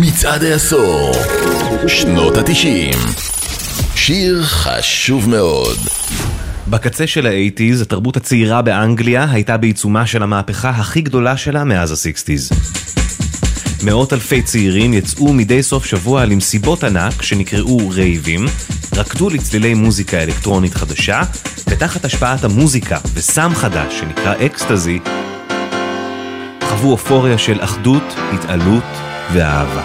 מצעד העשור, שנות התשעים. שיר חשוב מאוד. בקצה של האייטיז, התרבות הצעירה באנגליה הייתה בעיצומה של המהפכה הכי גדולה שלה מאז הסיקסטיז. מאות אלפי צעירים יצאו מדי סוף שבוע למסיבות ענק שנקראו רייבים, רקדו לצלילי מוזיקה אלקטרונית חדשה, ותחת השפעת המוזיקה וסם חדש שנקרא אקסטזי, חוו אופוריה של אחדות, התעלות ואהבה.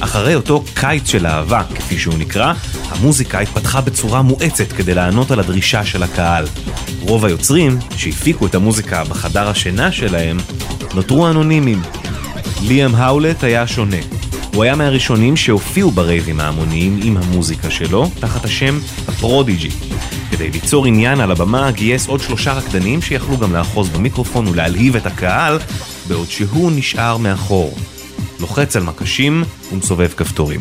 אחרי אותו קיץ של אהבה, כפי שהוא נקרא, המוזיקה התפתחה בצורה מואצת כדי לענות על הדרישה של הקהל. רוב היוצרים, שהפיקו את המוזיקה בחדר השינה שלהם, נותרו אנונימיים. ליאם האולט היה שונה. הוא היה מהראשונים שהופיעו ברייבים ההמוניים עם המוזיקה שלו, תחת השם הפרודיג'י. כדי ליצור עניין על הבמה גייס עוד שלושה רקדנים שיכלו גם לאחוז במיקרופון ולהלהיב את הקהל, בעוד שהוא נשאר מאחור. לוחץ על מקשים ומסובב כפתורים.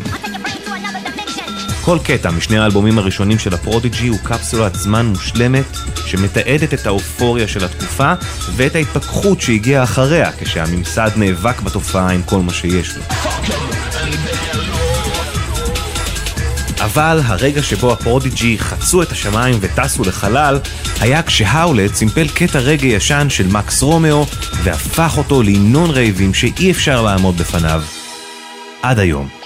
כל קטע משני האלבומים הראשונים של הפרודיג'י הוא קפסולת זמן מושלמת שמתעדת את האופוריה של התקופה ואת ההתפכחות שהגיעה אחריה כשהממסד נאבק בתופעה עם כל מה שיש לו. אבל הרגע שבו הפרודיג'י חצו את השמיים וטסו לחלל היה כשהאולט סימפל קטע רגאיי ישן של מקס רומאו והפך אותו להמנון רייבים שאי אפשר לעמוד בפניו. עד היום.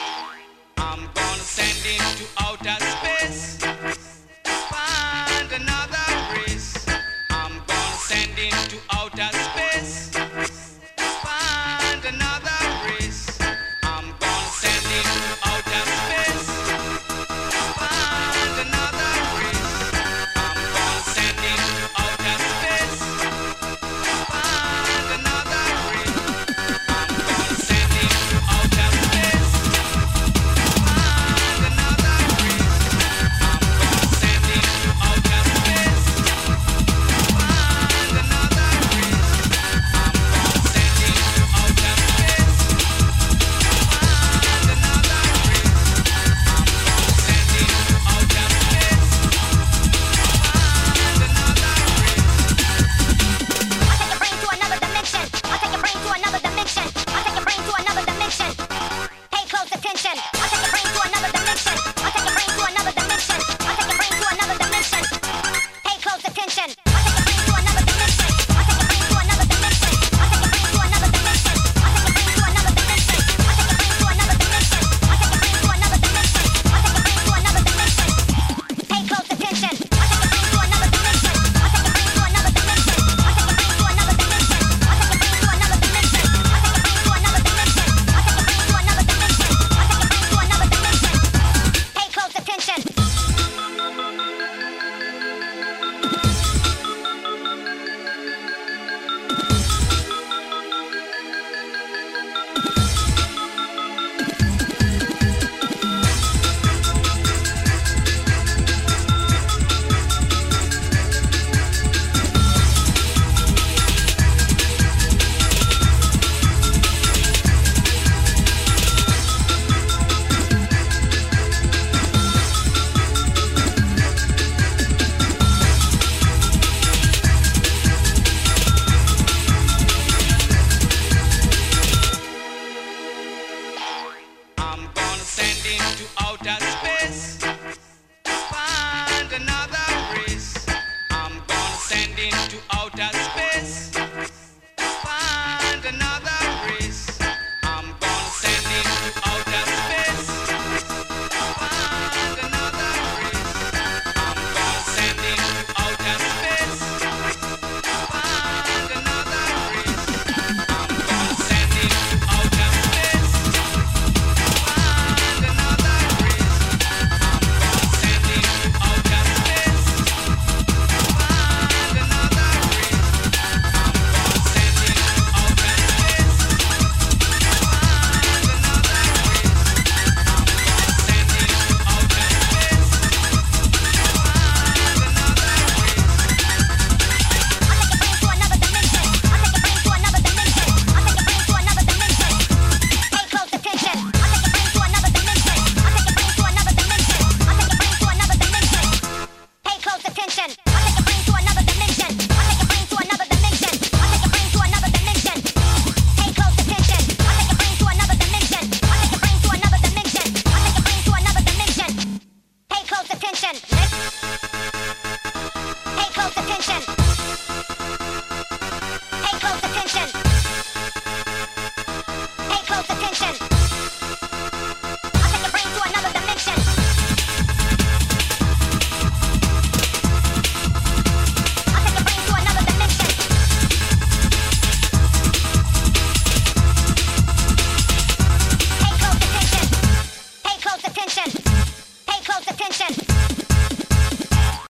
another attention. Pay close attention.